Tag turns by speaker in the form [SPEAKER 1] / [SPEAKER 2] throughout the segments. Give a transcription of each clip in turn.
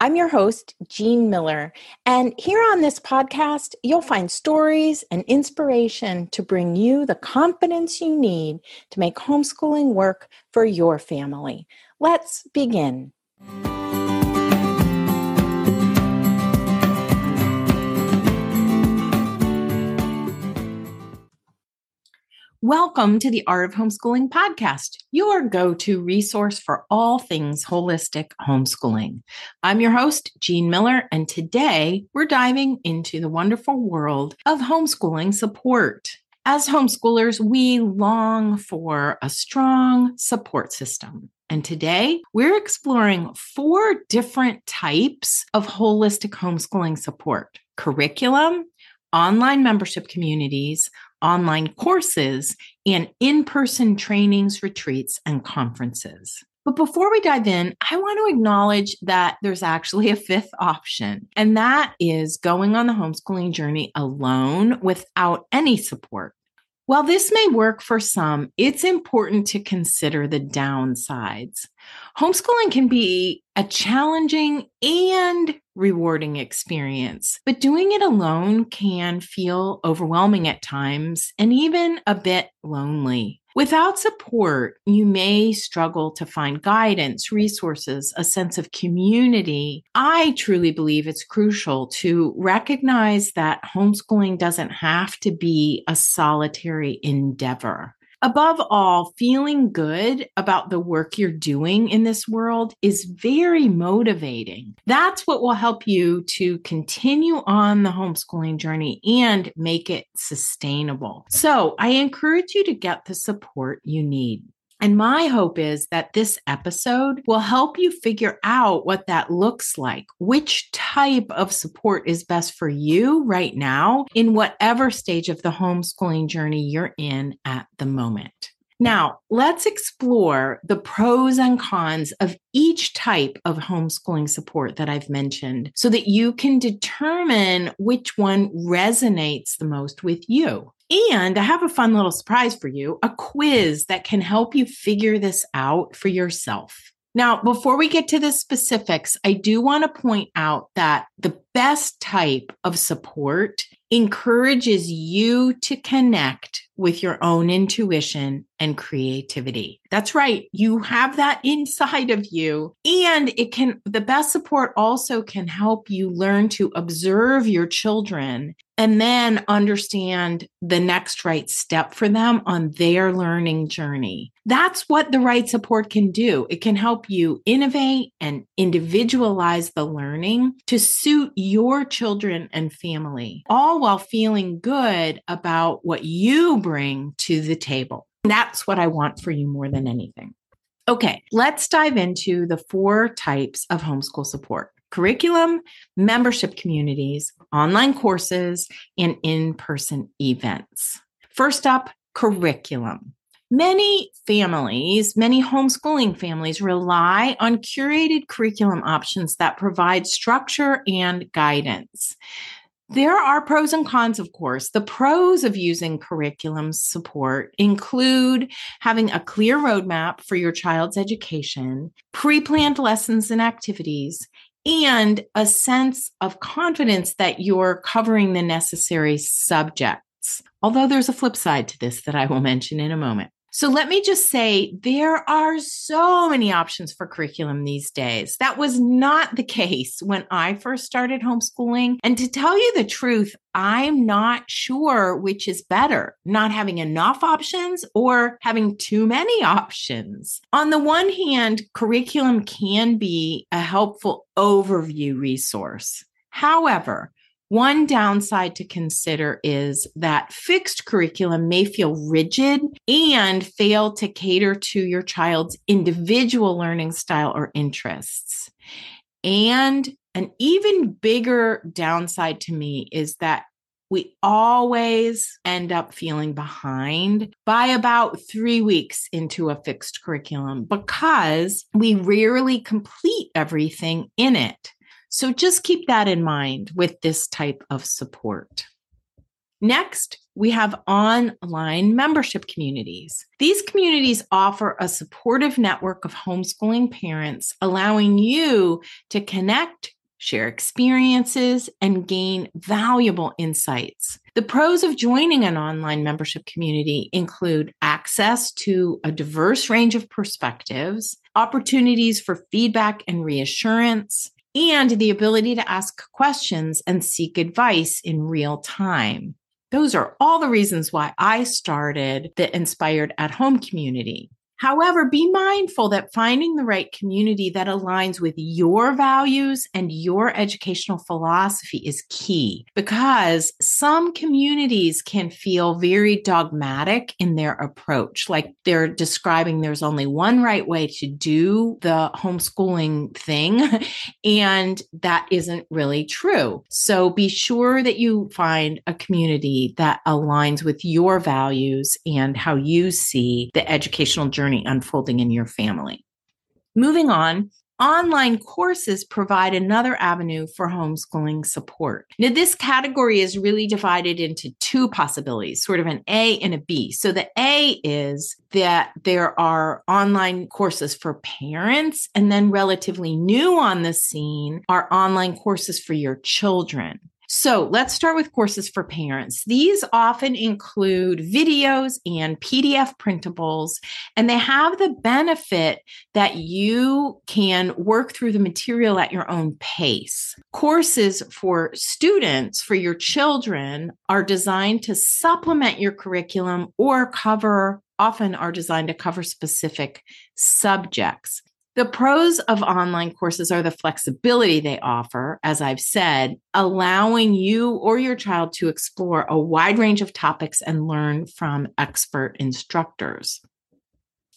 [SPEAKER 1] I'm your host, Jean Miller, and here on this podcast, you'll find stories and inspiration to bring you the confidence you need to make homeschooling work for your family. Let's begin. Welcome to the Art of Homeschooling podcast, your go to resource for all things holistic homeschooling. I'm your host, Jean Miller, and today we're diving into the wonderful world of homeschooling support. As homeschoolers, we long for a strong support system. And today we're exploring four different types of holistic homeschooling support curriculum, online membership communities, online courses, and in person trainings, retreats, and conferences. But before we dive in, I want to acknowledge that there's actually a fifth option, and that is going on the homeschooling journey alone without any support. While this may work for some, it's important to consider the downsides. Homeschooling can be a challenging and rewarding experience, but doing it alone can feel overwhelming at times and even a bit lonely. Without support, you may struggle to find guidance, resources, a sense of community. I truly believe it's crucial to recognize that homeschooling doesn't have to be a solitary endeavor. Above all, feeling good about the work you're doing in this world is very motivating. That's what will help you to continue on the homeschooling journey and make it sustainable. So I encourage you to get the support you need. And my hope is that this episode will help you figure out what that looks like, which type of support is best for you right now in whatever stage of the homeschooling journey you're in at the moment. Now, let's explore the pros and cons of each type of homeschooling support that I've mentioned so that you can determine which one resonates the most with you. And I have a fun little surprise for you a quiz that can help you figure this out for yourself. Now, before we get to the specifics, I do want to point out that the best type of support encourages you to connect with your own intuition and creativity. That's right. You have that inside of you. And it can, the best support also can help you learn to observe your children and then understand the next right step for them on their learning journey. That's what the right support can do. It can help you innovate and individualize the learning to suit your children and family, all while feeling good about what you bring to the table. That's what I want for you more than anything. Okay, let's dive into the four types of homeschool support curriculum, membership communities, online courses, and in person events. First up, curriculum. Many families, many homeschooling families rely on curated curriculum options that provide structure and guidance. There are pros and cons, of course. The pros of using curriculum support include having a clear roadmap for your child's education, pre planned lessons and activities, and a sense of confidence that you're covering the necessary subjects. Although there's a flip side to this that I will mention in a moment. So let me just say there are so many options for curriculum these days. That was not the case when I first started homeschooling. And to tell you the truth, I'm not sure which is better, not having enough options or having too many options. On the one hand, curriculum can be a helpful overview resource. However, one downside to consider is that fixed curriculum may feel rigid and fail to cater to your child's individual learning style or interests. And an even bigger downside to me is that we always end up feeling behind by about three weeks into a fixed curriculum because we rarely complete everything in it. So just keep that in mind with this type of support. Next, we have online membership communities. These communities offer a supportive network of homeschooling parents, allowing you to connect, share experiences, and gain valuable insights. The pros of joining an online membership community include access to a diverse range of perspectives, opportunities for feedback and reassurance, and the ability to ask questions and seek advice in real time. Those are all the reasons why I started the Inspired at Home community. However, be mindful that finding the right community that aligns with your values and your educational philosophy is key because some communities can feel very dogmatic in their approach. Like they're describing there's only one right way to do the homeschooling thing. And that isn't really true. So be sure that you find a community that aligns with your values and how you see the educational journey journey unfolding in your family. Moving on, online courses provide another avenue for homeschooling support. Now, this category is really divided into two possibilities, sort of an A and a B. So, the A is that there are online courses for parents, and then relatively new on the scene are online courses for your children. So let's start with courses for parents. These often include videos and PDF printables, and they have the benefit that you can work through the material at your own pace. Courses for students, for your children, are designed to supplement your curriculum or cover often are designed to cover specific subjects. The pros of online courses are the flexibility they offer, as I've said, allowing you or your child to explore a wide range of topics and learn from expert instructors.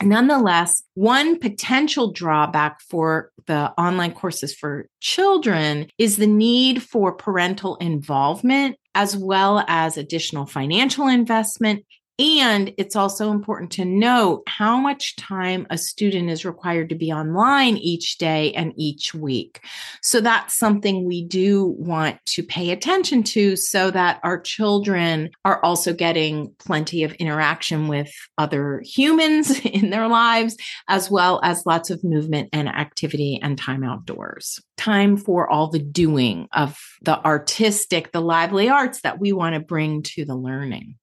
[SPEAKER 1] Nonetheless, one potential drawback for the online courses for children is the need for parental involvement as well as additional financial investment and it's also important to note how much time a student is required to be online each day and each week. So that's something we do want to pay attention to so that our children are also getting plenty of interaction with other humans in their lives, as well as lots of movement and activity and time outdoors. Time for all the doing of the artistic, the lively arts that we want to bring to the learning.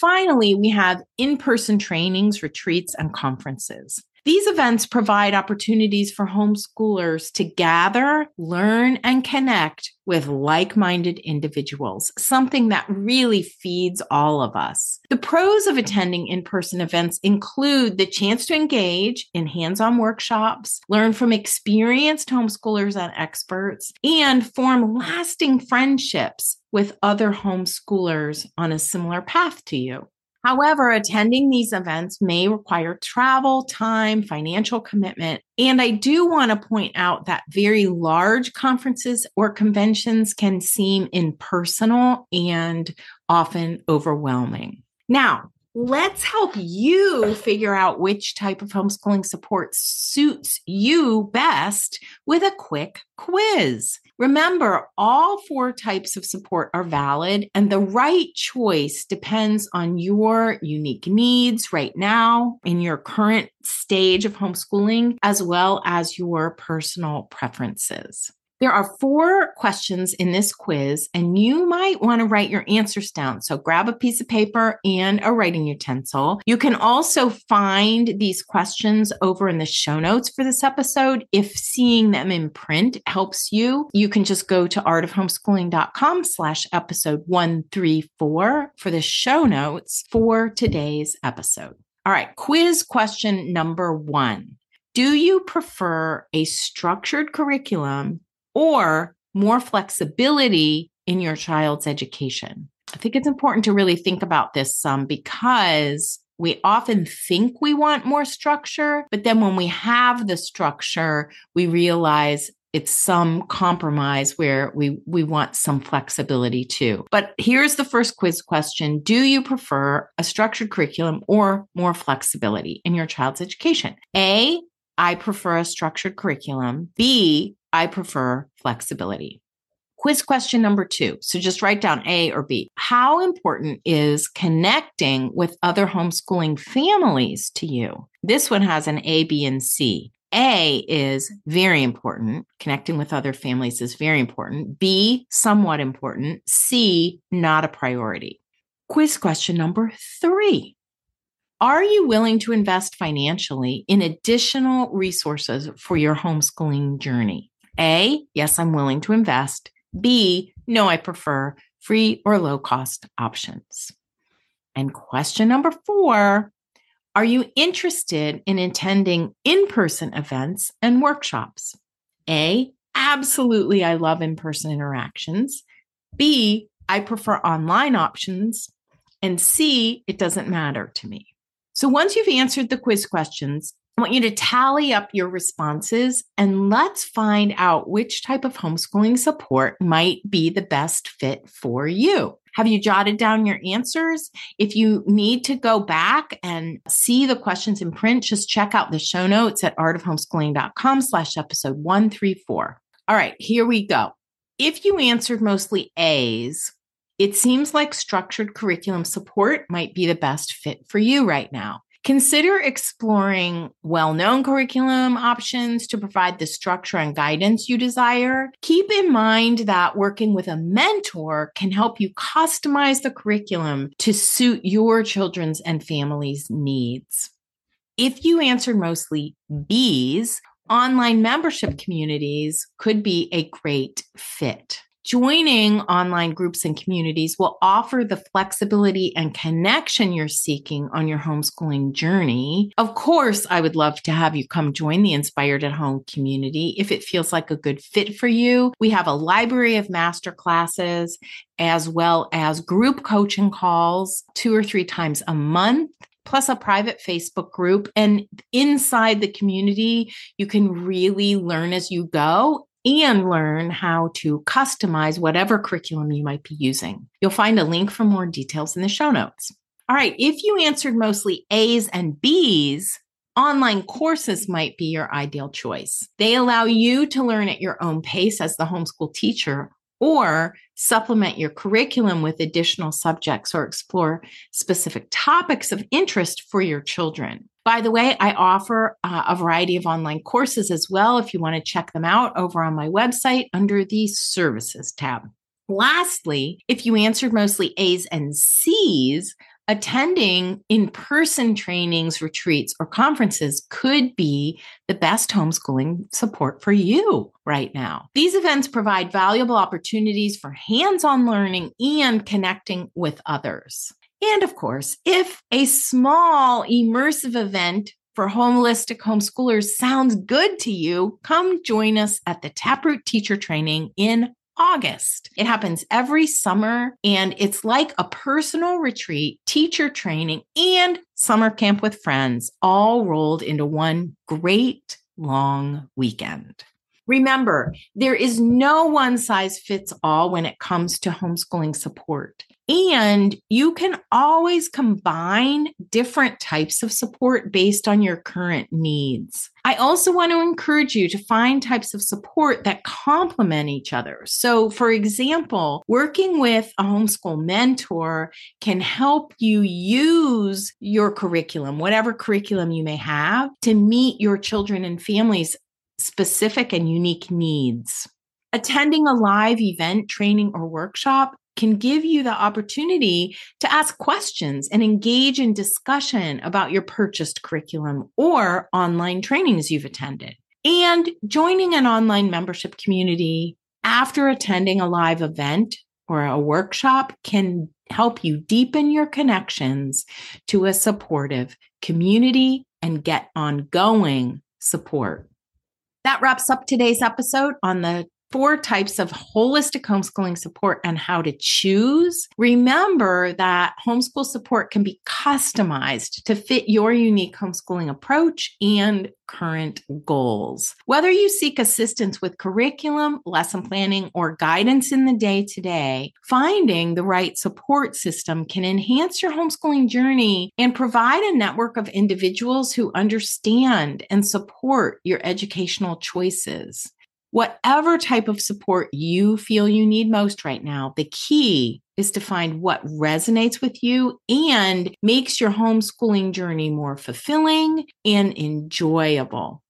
[SPEAKER 1] Finally, we have in person trainings, retreats, and conferences. These events provide opportunities for homeschoolers to gather, learn, and connect with like minded individuals, something that really feeds all of us. The pros of attending in person events include the chance to engage in hands on workshops, learn from experienced homeschoolers and experts, and form lasting friendships with other homeschoolers on a similar path to you. However, attending these events may require travel, time, financial commitment. And I do want to point out that very large conferences or conventions can seem impersonal and often overwhelming. Now, let's help you figure out which type of homeschooling support suits you best with a quick quiz. Remember, all four types of support are valid, and the right choice depends on your unique needs right now in your current stage of homeschooling, as well as your personal preferences. There are four questions in this quiz, and you might want to write your answers down. So grab a piece of paper and a writing utensil. You can also find these questions over in the show notes for this episode. If seeing them in print helps you, you can just go to artofhomeschooling.com slash episode 134 for the show notes for today's episode. All right, quiz question number one. Do you prefer a structured curriculum or more flexibility in your child's education. I think it's important to really think about this some because we often think we want more structure, but then when we have the structure, we realize it's some compromise where we we want some flexibility too. But here's the first quiz question, do you prefer a structured curriculum or more flexibility in your child's education? A, I prefer a structured curriculum. B, I prefer flexibility. Quiz question number two. So just write down A or B. How important is connecting with other homeschooling families to you? This one has an A, B, and C. A is very important. Connecting with other families is very important. B, somewhat important. C, not a priority. Quiz question number three. Are you willing to invest financially in additional resources for your homeschooling journey? A, yes, I'm willing to invest. B, no, I prefer free or low cost options. And question number four Are you interested in attending in person events and workshops? A, absolutely, I love in person interactions. B, I prefer online options. And C, it doesn't matter to me. So once you've answered the quiz questions, I want you to tally up your responses and let's find out which type of homeschooling support might be the best fit for you. Have you jotted down your answers? If you need to go back and see the questions in print, just check out the show notes at artofhomeschooling.com slash episode 134. All right, here we go. If you answered mostly A's, it seems like structured curriculum support might be the best fit for you right now. Consider exploring well known curriculum options to provide the structure and guidance you desire. Keep in mind that working with a mentor can help you customize the curriculum to suit your children's and family's needs. If you answered mostly B's, online membership communities could be a great fit. Joining online groups and communities will offer the flexibility and connection you're seeking on your homeschooling journey. Of course, I would love to have you come join the Inspired at Home community if it feels like a good fit for you. We have a library of master classes as well as group coaching calls two or three times a month plus a private Facebook group. And inside the community, you can really learn as you go and learn how to customize whatever curriculum you might be using. You'll find a link for more details in the show notes. All right, if you answered mostly A's and B's, online courses might be your ideal choice. They allow you to learn at your own pace as the homeschool teacher or supplement your curriculum with additional subjects or explore specific topics of interest for your children. By the way, I offer uh, a variety of online courses as well if you want to check them out over on my website under the services tab. Lastly, if you answered mostly A's and C's, attending in person trainings, retreats, or conferences could be the best homeschooling support for you right now. These events provide valuable opportunities for hands on learning and connecting with others. And of course, if a small immersive event for holistic homeschoolers sounds good to you, come join us at the Taproot Teacher Training in August. It happens every summer and it's like a personal retreat, teacher training, and summer camp with friends all rolled into one great long weekend. Remember, there is no one size fits all when it comes to homeschooling support. And you can always combine different types of support based on your current needs. I also want to encourage you to find types of support that complement each other. So, for example, working with a homeschool mentor can help you use your curriculum, whatever curriculum you may have, to meet your children and families' specific and unique needs. Attending a live event, training, or workshop can give you the opportunity to ask questions and engage in discussion about your purchased curriculum or online trainings you've attended. And joining an online membership community after attending a live event or a workshop can help you deepen your connections to a supportive community and get ongoing support. That wraps up today's episode on the four types of holistic homeschooling support and how to choose. Remember that homeschool support can be customized to fit your unique homeschooling approach and current goals. Whether you seek assistance with curriculum, lesson planning, or guidance in the day to day, finding the right support system can enhance your homeschooling journey and provide a network of individuals who understand and support your educational choices whatever type of support you feel you need most right now, the key is to find what resonates with you and makes your homeschooling journey more fulfilling and enjoyable.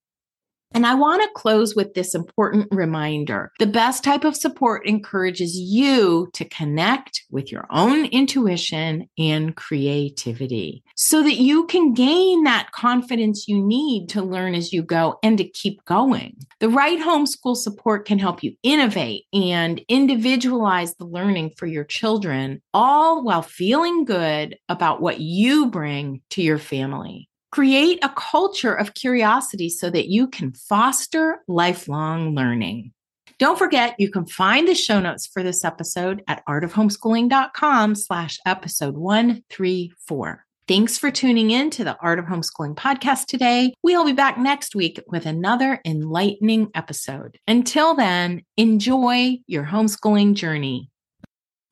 [SPEAKER 1] And I want to close with this important reminder. The best type of support encourages you to connect with your own intuition and creativity so that you can gain that confidence you need to learn as you go and to keep going. The right homeschool support can help you innovate and individualize the learning for your children, all while feeling good about what you bring to your family. Create a culture of curiosity so that you can foster lifelong learning. Don't forget, you can find the show notes for this episode at artofhomeschooling.com slash episode 134. Thanks for tuning in to the Art of Homeschooling podcast today. We'll be back next week with another enlightening episode. Until then, enjoy your homeschooling journey.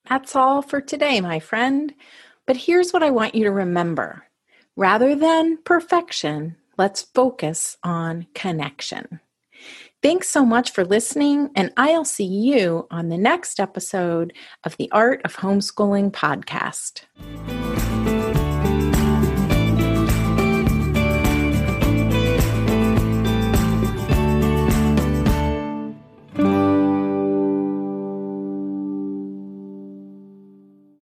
[SPEAKER 1] That's all for today, my friend. But here's what I want you to remember Rather than perfection, let's focus on connection. Thanks so much for listening, and I'll see you on the next episode of the Art of Homeschooling podcast.